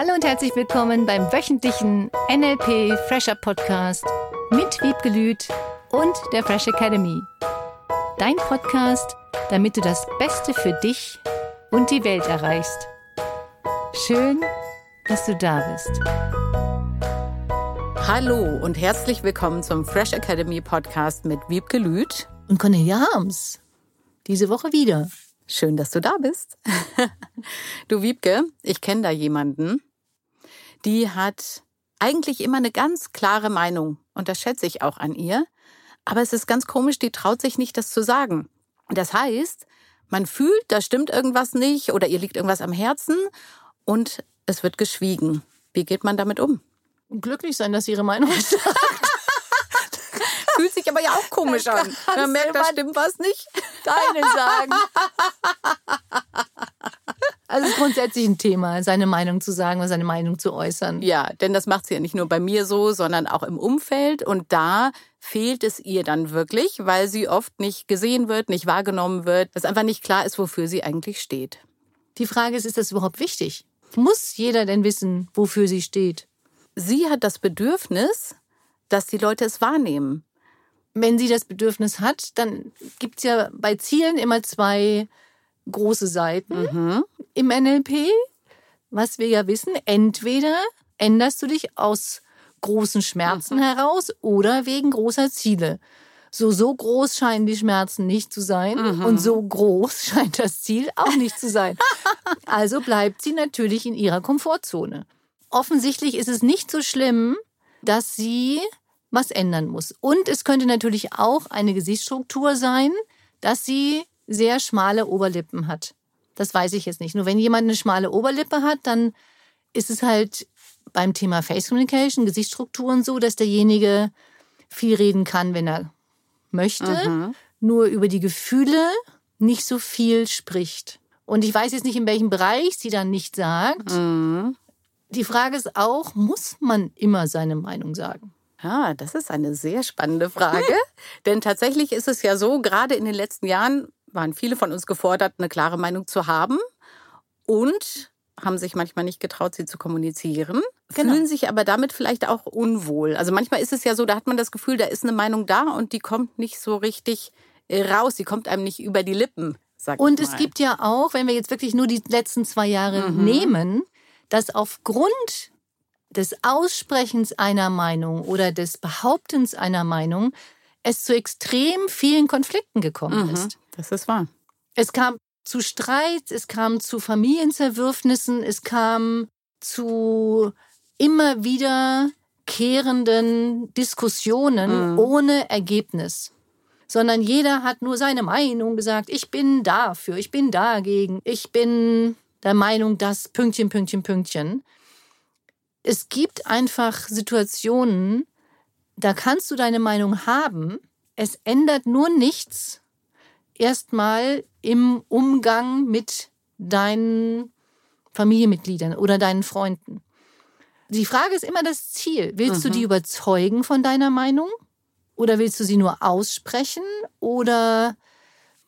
Hallo und herzlich willkommen beim wöchentlichen NLP Fresher Podcast mit Wiebke Lüth und der Fresh Academy. Dein Podcast, damit du das Beste für dich und die Welt erreichst. Schön, dass du da bist. Hallo und herzlich willkommen zum Fresh Academy Podcast mit Wiebke Lüth und Cornelia Harms. Diese Woche wieder. Schön, dass du da bist. du Wiebke, ich kenne da jemanden, die hat eigentlich immer eine ganz klare Meinung und das schätze ich auch an ihr. Aber es ist ganz komisch, die traut sich nicht, das zu sagen. Das heißt, man fühlt, da stimmt irgendwas nicht oder ihr liegt irgendwas am Herzen und es wird geschwiegen. Wie geht man damit um? Glücklich sein, dass sie ihre Meinung sagt. Fühlt sich aber ja auch komisch an. Man merkt, da stimmt was nicht. Deine sagen. Also es ist grundsätzlich ein Thema, seine Meinung zu sagen oder seine Meinung zu äußern. Ja, denn das macht sie ja nicht nur bei mir so, sondern auch im Umfeld. Und da fehlt es ihr dann wirklich, weil sie oft nicht gesehen wird, nicht wahrgenommen wird, dass einfach nicht klar ist, wofür sie eigentlich steht. Die Frage ist, ist das überhaupt wichtig? Muss jeder denn wissen, wofür sie steht? Sie hat das Bedürfnis, dass die Leute es wahrnehmen. Wenn sie das Bedürfnis hat, dann gibt es ja bei Zielen immer zwei große Seiten mhm. im NLP, was wir ja wissen. Entweder änderst du dich aus großen Schmerzen mhm. heraus oder wegen großer Ziele. So, so groß scheinen die Schmerzen nicht zu sein mhm. und so groß scheint das Ziel auch nicht zu sein. also bleibt sie natürlich in ihrer Komfortzone. Offensichtlich ist es nicht so schlimm, dass sie was ändern muss. Und es könnte natürlich auch eine Gesichtsstruktur sein, dass sie sehr schmale Oberlippen hat. Das weiß ich jetzt nicht. Nur wenn jemand eine schmale Oberlippe hat, dann ist es halt beim Thema Face Communication, Gesichtsstrukturen so, dass derjenige viel reden kann, wenn er möchte, mhm. nur über die Gefühle nicht so viel spricht. Und ich weiß jetzt nicht, in welchem Bereich sie dann nicht sagt. Mhm. Die Frage ist auch, muss man immer seine Meinung sagen? Ja, das ist eine sehr spannende Frage. Denn tatsächlich ist es ja so, gerade in den letzten Jahren waren viele von uns gefordert, eine klare Meinung zu haben und haben sich manchmal nicht getraut, sie zu kommunizieren, genau. fühlen sich aber damit vielleicht auch unwohl. Also manchmal ist es ja so, da hat man das Gefühl, da ist eine Meinung da und die kommt nicht so richtig raus, sie kommt einem nicht über die Lippen. und es gibt ja auch, wenn wir jetzt wirklich nur die letzten zwei Jahre mhm. nehmen, dass aufgrund des Aussprechens einer Meinung oder des Behauptens einer Meinung es zu extrem vielen Konflikten gekommen mhm. ist. Das ist wahr. Es kam zu Streit, es kam zu Familienzerwürfnissen, es kam zu immer wiederkehrenden Diskussionen mhm. ohne Ergebnis. Sondern jeder hat nur seine Meinung gesagt, ich bin dafür, ich bin dagegen, ich bin der Meinung, dass Pünktchen, Pünktchen, Pünktchen. Es gibt einfach Situationen, da kannst du deine Meinung haben, es ändert nur nichts erstmal im Umgang mit deinen Familienmitgliedern oder deinen Freunden. Die Frage ist immer das Ziel. Willst mhm. du die überzeugen von deiner Meinung? Oder willst du sie nur aussprechen? Oder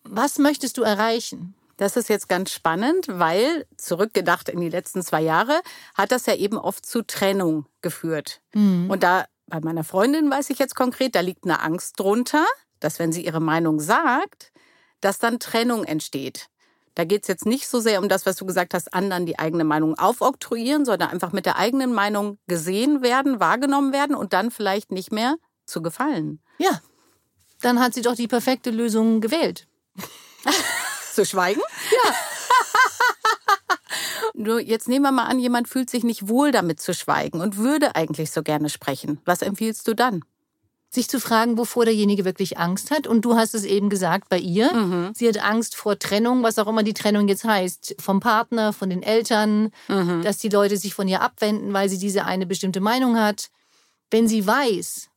was möchtest du erreichen? Das ist jetzt ganz spannend, weil zurückgedacht in die letzten zwei Jahre hat das ja eben oft zu Trennung geführt. Mhm. Und da bei meiner Freundin weiß ich jetzt konkret, da liegt eine Angst drunter, dass wenn sie ihre Meinung sagt, dass dann Trennung entsteht. Da geht es jetzt nicht so sehr um das, was du gesagt hast, anderen die eigene Meinung aufoktroyieren, sondern einfach mit der eigenen Meinung gesehen werden, wahrgenommen werden und dann vielleicht nicht mehr zu gefallen. Ja, dann hat sie doch die perfekte Lösung gewählt. zu schweigen? Ja. Nur jetzt nehmen wir mal an, jemand fühlt sich nicht wohl damit zu schweigen und würde eigentlich so gerne sprechen. Was empfiehlst du dann? Sich zu fragen, wovor derjenige wirklich Angst hat. Und du hast es eben gesagt bei ihr. Mhm. Sie hat Angst vor Trennung, was auch immer die Trennung jetzt heißt. Vom Partner, von den Eltern, mhm. dass die Leute sich von ihr abwenden, weil sie diese eine bestimmte Meinung hat. Wenn sie weiß,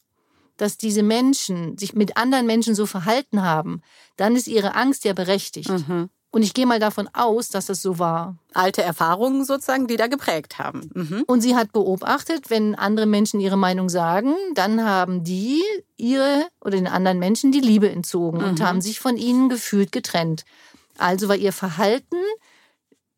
dass diese Menschen sich mit anderen Menschen so verhalten haben, dann ist ihre Angst ja berechtigt. Mhm. Und ich gehe mal davon aus, dass es so war. Alte Erfahrungen sozusagen, die da geprägt haben. Mhm. Und sie hat beobachtet, wenn andere Menschen ihre Meinung sagen, dann haben die ihre oder den anderen Menschen die Liebe entzogen mhm. und haben sich von ihnen gefühlt getrennt. Also war ihr Verhalten,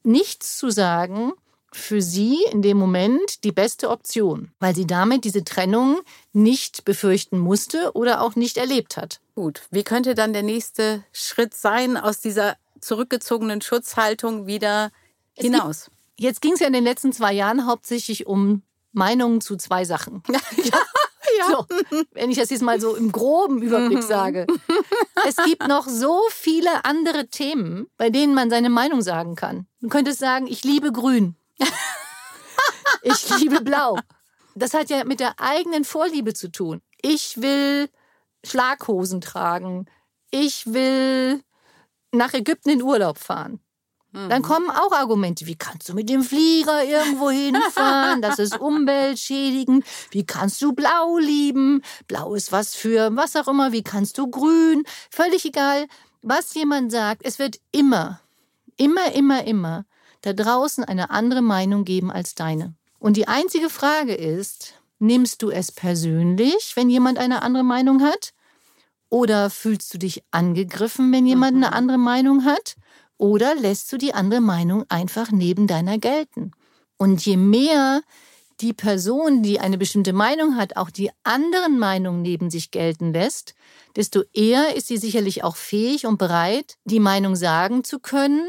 nichts zu sagen, für sie in dem Moment die beste Option, weil sie damit diese Trennung nicht befürchten musste oder auch nicht erlebt hat. Gut, wie könnte dann der nächste Schritt sein, aus dieser zurückgezogenen Schutzhaltung wieder hinaus? Jetzt ging es ja in den letzten zwei Jahren hauptsächlich um Meinungen zu zwei Sachen. ja. Ja. So, wenn ich das jetzt mal so im groben Überblick mhm. sage. Es gibt noch so viele andere Themen, bei denen man seine Meinung sagen kann. Du könntest sagen, ich liebe grün. ich liebe blau. Das hat ja mit der eigenen Vorliebe zu tun. Ich will Schlaghosen tragen. Ich will nach Ägypten in Urlaub fahren. Dann mhm. kommen auch Argumente, wie kannst du mit dem Flieger irgendwo hinfahren? Das ist umweltschädigend. Wie kannst du blau lieben? Blau ist was für was auch immer. Wie kannst du grün? Völlig egal, was jemand sagt. Es wird immer, immer, immer, immer da draußen eine andere Meinung geben als deine. Und die einzige Frage ist, nimmst du es persönlich, wenn jemand eine andere Meinung hat? Oder fühlst du dich angegriffen, wenn jemand eine mhm. andere Meinung hat? Oder lässt du die andere Meinung einfach neben deiner gelten? Und je mehr die Person, die eine bestimmte Meinung hat, auch die anderen Meinungen neben sich gelten lässt, desto eher ist sie sicherlich auch fähig und bereit, die Meinung sagen zu können,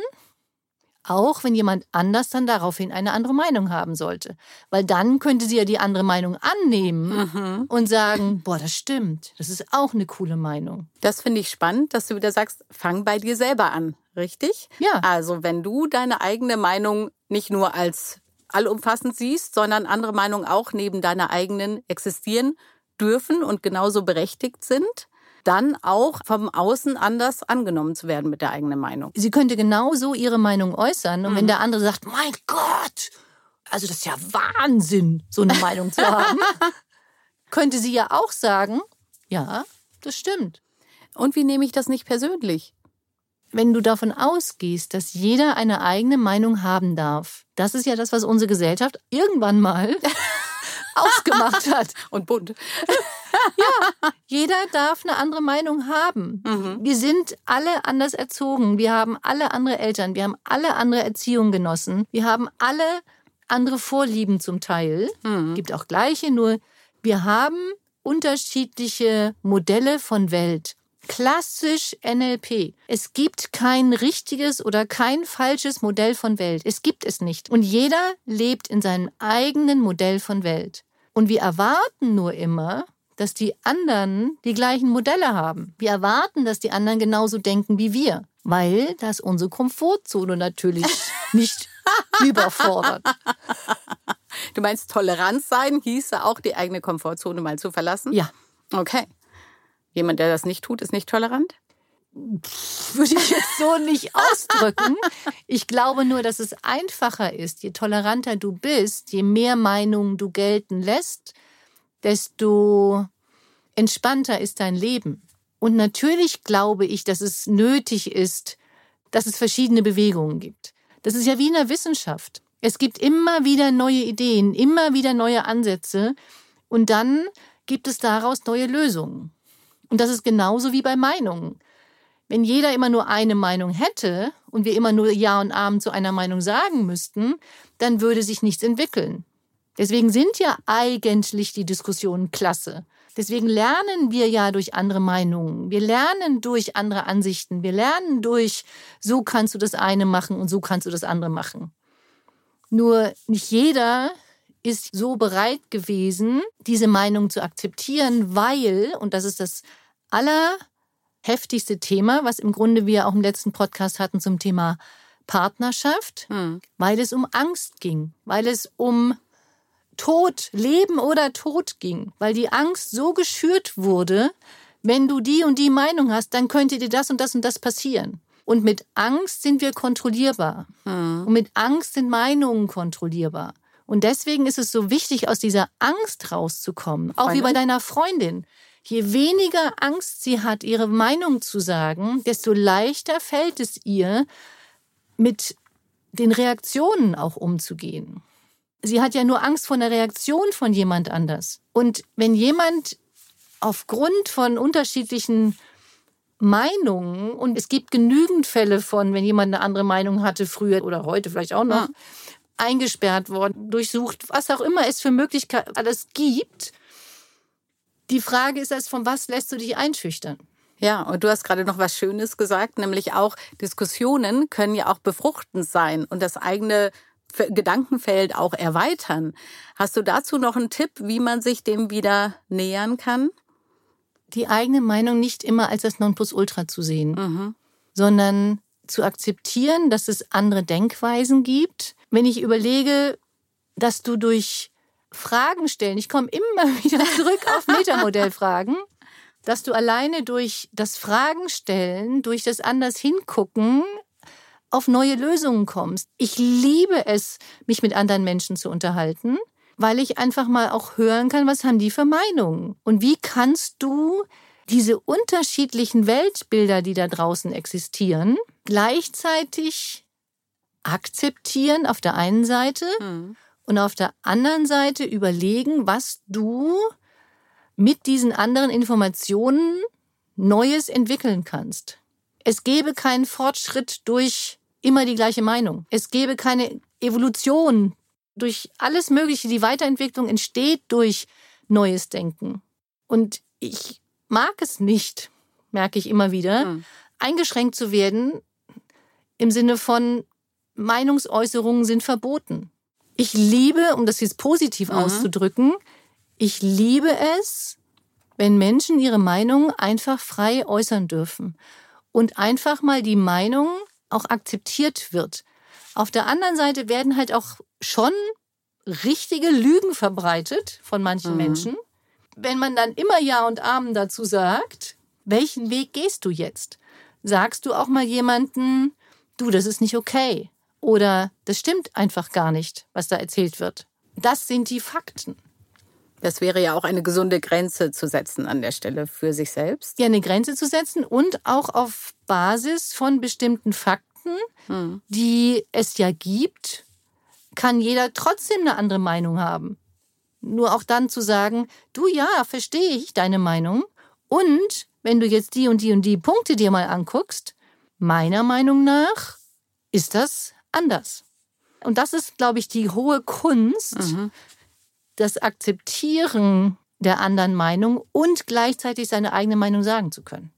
auch wenn jemand anders dann daraufhin eine andere Meinung haben sollte. Weil dann könnte sie ja die andere Meinung annehmen mhm. und sagen, boah, das stimmt, das ist auch eine coole Meinung. Das finde ich spannend, dass du wieder sagst, fang bei dir selber an, richtig? Ja. Also wenn du deine eigene Meinung nicht nur als allumfassend siehst, sondern andere Meinungen auch neben deiner eigenen existieren dürfen und genauso berechtigt sind, dann auch vom Außen anders angenommen zu werden mit der eigenen Meinung. Sie könnte genauso ihre Meinung äußern und mhm. wenn der andere sagt, mein Gott, also das ist ja Wahnsinn, so eine Meinung zu haben, könnte sie ja auch sagen, ja, das stimmt. Und wie nehme ich das nicht persönlich? Wenn du davon ausgehst, dass jeder eine eigene Meinung haben darf, das ist ja das, was unsere Gesellschaft irgendwann mal ausgemacht hat. Und bunt. ja, jeder darf eine andere Meinung haben. Mhm. Wir sind alle anders erzogen. Wir haben alle andere Eltern. Wir haben alle andere Erziehung genossen. Wir haben alle andere Vorlieben zum Teil. Mhm. Gibt auch gleiche, nur wir haben unterschiedliche Modelle von Welt. Klassisch NLP. Es gibt kein richtiges oder kein falsches Modell von Welt. Es gibt es nicht. Und jeder lebt in seinem eigenen Modell von Welt. Und wir erwarten nur immer, dass die anderen die gleichen Modelle haben. Wir erwarten, dass die anderen genauso denken wie wir, weil das unsere Komfortzone natürlich nicht überfordert. Du meinst, Toleranz sein hieße auch, die eigene Komfortzone mal zu verlassen? Ja. Okay. Jemand, der das nicht tut, ist nicht tolerant? Würde ich jetzt so nicht ausdrücken. Ich glaube nur, dass es einfacher ist. Je toleranter du bist, je mehr Meinungen du gelten lässt, desto entspannter ist dein Leben. Und natürlich glaube ich, dass es nötig ist, dass es verschiedene Bewegungen gibt. Das ist ja wie in der Wissenschaft. Es gibt immer wieder neue Ideen, immer wieder neue Ansätze und dann gibt es daraus neue Lösungen. Und das ist genauso wie bei Meinungen. Wenn jeder immer nur eine Meinung hätte und wir immer nur Ja und Amen zu einer Meinung sagen müssten, dann würde sich nichts entwickeln. Deswegen sind ja eigentlich die Diskussionen klasse. Deswegen lernen wir ja durch andere Meinungen. Wir lernen durch andere Ansichten. Wir lernen durch, so kannst du das eine machen und so kannst du das andere machen. Nur nicht jeder ist so bereit gewesen, diese Meinung zu akzeptieren, weil, und das ist das aller heftigste Thema, was im Grunde wir auch im letzten Podcast hatten zum Thema Partnerschaft, hm. weil es um Angst ging, weil es um Tod, Leben oder Tod ging, weil die Angst so geschürt wurde, wenn du die und die Meinung hast, dann könnte dir das und das und das passieren. Und mit Angst sind wir kontrollierbar. Hm. Und mit Angst sind Meinungen kontrollierbar. Und deswegen ist es so wichtig, aus dieser Angst rauszukommen. Auch wie bei deiner Freundin. Je weniger Angst sie hat, ihre Meinung zu sagen, desto leichter fällt es ihr, mit den Reaktionen auch umzugehen. Sie hat ja nur Angst vor einer Reaktion von jemand anders. Und wenn jemand aufgrund von unterschiedlichen Meinungen, und es gibt genügend Fälle von, wenn jemand eine andere Meinung hatte früher oder heute vielleicht auch noch, ja. eingesperrt worden, durchsucht, was auch immer es für Möglichkeiten alles gibt. Die Frage ist als, von was lässt du dich einschüchtern? Ja, und du hast gerade noch was Schönes gesagt, nämlich auch Diskussionen können ja auch befruchtend sein und das eigene Gedankenfeld auch erweitern. Hast du dazu noch einen Tipp, wie man sich dem wieder nähern kann? Die eigene Meinung nicht immer als das Nonplusultra zu sehen, mhm. sondern zu akzeptieren, dass es andere Denkweisen gibt. Wenn ich überlege, dass du durch Fragen stellen, ich komme immer wieder zurück auf Metamodellfragen, dass du alleine durch das Fragen stellen, durch das anders hingucken, auf neue Lösungen kommst. Ich liebe es, mich mit anderen Menschen zu unterhalten, weil ich einfach mal auch hören kann, was haben die für Meinungen und wie kannst du diese unterschiedlichen Weltbilder, die da draußen existieren, gleichzeitig akzeptieren auf der einen Seite mhm. Und auf der anderen Seite überlegen, was du mit diesen anderen Informationen Neues entwickeln kannst. Es gäbe keinen Fortschritt durch immer die gleiche Meinung. Es gäbe keine Evolution durch alles Mögliche. Die Weiterentwicklung entsteht durch neues Denken. Und ich mag es nicht, merke ich immer wieder, hm. eingeschränkt zu werden im Sinne von Meinungsäußerungen sind verboten. Ich liebe, um das jetzt positiv mhm. auszudrücken, ich liebe es, wenn Menschen ihre Meinung einfach frei äußern dürfen und einfach mal die Meinung auch akzeptiert wird. Auf der anderen Seite werden halt auch schon richtige Lügen verbreitet von manchen mhm. Menschen. Wenn man dann immer Ja und Amen dazu sagt, welchen Weg gehst du jetzt? Sagst du auch mal jemanden, du, das ist nicht okay. Oder das stimmt einfach gar nicht, was da erzählt wird. Das sind die Fakten. Das wäre ja auch eine gesunde Grenze zu setzen an der Stelle für sich selbst. Ja, eine Grenze zu setzen und auch auf Basis von bestimmten Fakten, hm. die es ja gibt, kann jeder trotzdem eine andere Meinung haben. Nur auch dann zu sagen, du ja, verstehe ich deine Meinung. Und wenn du jetzt die und die und die Punkte dir mal anguckst, meiner Meinung nach ist das anders. Und das ist, glaube ich, die hohe Kunst, mhm das Akzeptieren der anderen Meinung und gleichzeitig seine eigene Meinung sagen zu können.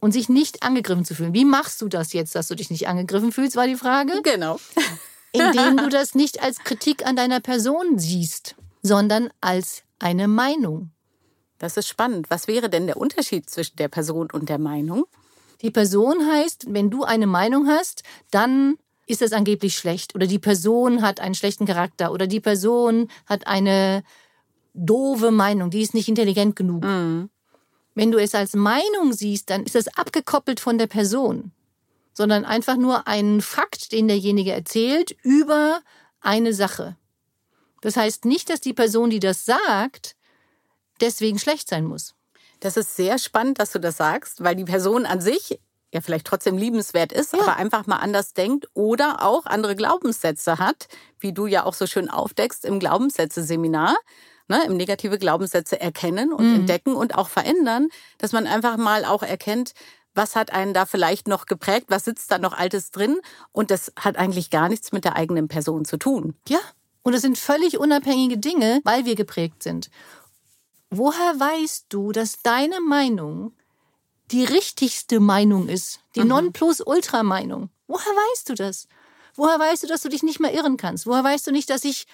Und sich nicht angegriffen zu fühlen. Wie machst du das jetzt, dass du dich nicht angegriffen fühlst, war die Frage. Genau. Indem du das nicht als Kritik an deiner Person siehst, sondern als eine Meinung. Das ist spannend. Was wäre denn der Unterschied zwischen der Person und der Meinung? Die Person heißt, wenn du eine Meinung hast, dann ist das angeblich schlecht oder die Person hat einen schlechten Charakter oder die Person hat eine doofe Meinung, die ist nicht intelligent genug. Mhm. Wenn du es als Meinung siehst, dann ist das abgekoppelt von der Person, sondern einfach nur ein Fakt, den derjenige erzählt über eine Sache. Das heißt nicht, dass die Person, die das sagt, deswegen schlecht sein muss. Das ist sehr spannend, dass du das sagst, weil die Person an sich ja vielleicht trotzdem liebenswert ist, ja. aber einfach mal anders denkt oder auch andere Glaubenssätze hat, wie du ja auch so schön aufdeckst im Glaubenssätze-Seminar. Ne, im negative Glaubenssätze erkennen und mhm. entdecken und auch verändern, dass man einfach mal auch erkennt, was hat einen da vielleicht noch geprägt, was sitzt da noch Altes drin und das hat eigentlich gar nichts mit der eigenen Person zu tun. Ja, und es sind völlig unabhängige Dinge, weil wir geprägt sind. Woher weißt du, dass deine Meinung die richtigste Meinung ist, die mhm. Nonplusultra-Meinung. Woher weißt du das? Woher weißt du, dass du dich nicht mehr irren kannst? Woher weißt du nicht, dass sich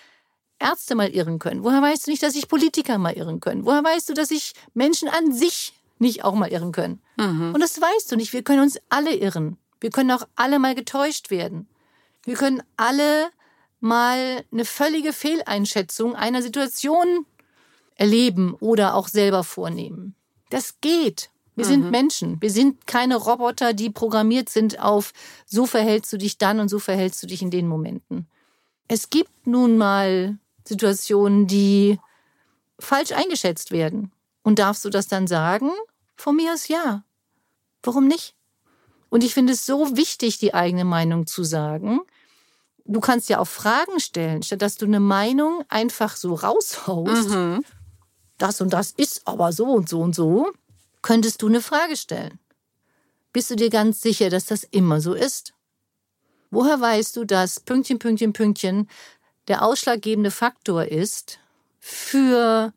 Ärzte mal irren können? Woher weißt du nicht, dass sich Politiker mal irren können? Woher weißt du, dass sich Menschen an sich nicht auch mal irren können? Mhm. Und das weißt du nicht. Wir können uns alle irren. Wir können auch alle mal getäuscht werden. Wir können alle mal eine völlige Fehleinschätzung einer Situation erleben oder auch selber vornehmen. Das geht. Wir mhm. sind Menschen. Wir sind keine Roboter, die programmiert sind auf, so verhältst du dich dann und so verhältst du dich in den Momenten. Es gibt nun mal Situationen, die falsch eingeschätzt werden. Und darfst du das dann sagen? Von mir aus ja. Warum nicht? Und ich finde es so wichtig, die eigene Meinung zu sagen. Du kannst ja auch Fragen stellen, statt dass du eine Meinung einfach so raushaust. Mhm. Das und das ist aber so und so und so könntest du eine Frage stellen. Bist du dir ganz sicher, dass das immer so ist? Woher weißt du, dass Pünktchen, Pünktchen, Pünktchen der ausschlaggebende Faktor ist für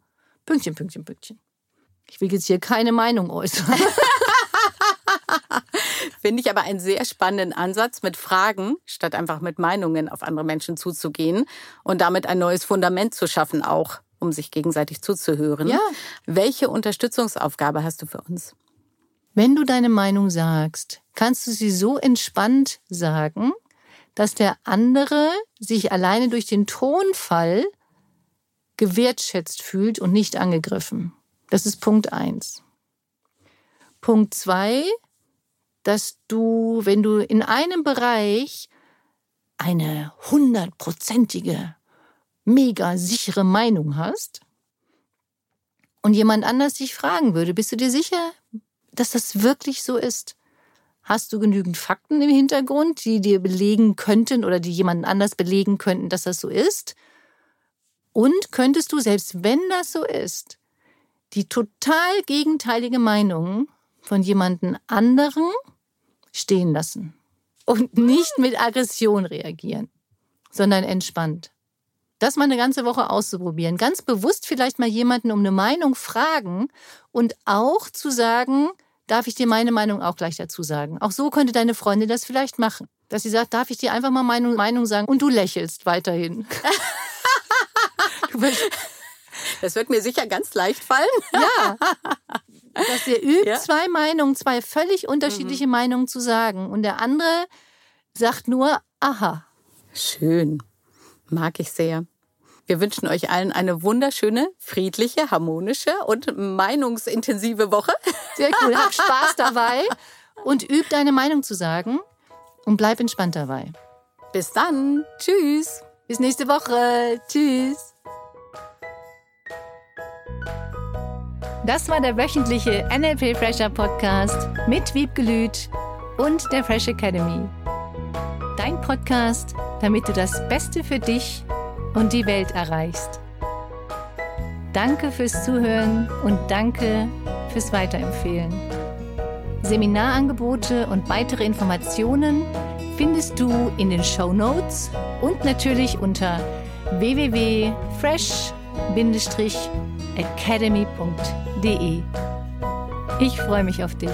Pünktchen, Pünktchen, Pünktchen. Ich will jetzt hier keine Meinung äußern. Finde ich aber einen sehr spannenden Ansatz, mit Fragen statt einfach mit Meinungen auf andere Menschen zuzugehen und damit ein neues Fundament zu schaffen, auch um sich gegenseitig zuzuhören. Ja. Welche Unterstützungsaufgabe hast du für uns? Wenn du deine Meinung sagst, kannst du sie so entspannt sagen, dass der andere sich alleine durch den Tonfall gewertschätzt fühlt und nicht angegriffen. Das ist Punkt eins. Punkt zwei, dass du, wenn du in einem Bereich eine hundertprozentige, mega sichere Meinung hast und jemand anders dich fragen würde, bist du dir sicher, dass das wirklich so ist? Hast du genügend Fakten im Hintergrund, die dir belegen könnten oder die jemanden anders belegen könnten, dass das so ist? Und könntest du, selbst wenn das so ist, die total gegenteilige Meinung von jemanden anderen stehen lassen und nicht mit Aggression reagieren, sondern entspannt. Das mal eine ganze Woche auszuprobieren. Ganz bewusst vielleicht mal jemanden um eine Meinung fragen und auch zu sagen, darf ich dir meine Meinung auch gleich dazu sagen. Auch so könnte deine Freundin das vielleicht machen. Dass sie sagt, darf ich dir einfach mal meine Meinung sagen und du lächelst weiterhin. das wird mir sicher ganz leicht fallen. Ja. Dass ihr übt, ja? zwei Meinungen, zwei völlig unterschiedliche mhm. Meinungen zu sagen. Und der andere sagt nur, aha. Schön. Mag ich sehr. Wir wünschen euch allen eine wunderschöne, friedliche, harmonische und meinungsintensive Woche. Sehr cool. Hab Spaß dabei und üb deine Meinung zu sagen und bleib entspannt dabei. Bis dann. Tschüss. Bis nächste Woche. Tschüss. Das war der wöchentliche NLP Fresher Podcast mit Wiebgelüt und der Fresh Academy. Dein Podcast, damit du das Beste für dich und die Welt erreichst. Danke fürs Zuhören und danke fürs Weiterempfehlen. Seminarangebote und weitere Informationen findest du in den Show Notes und natürlich unter www.fresh-academy.de. Ich freue mich auf dich.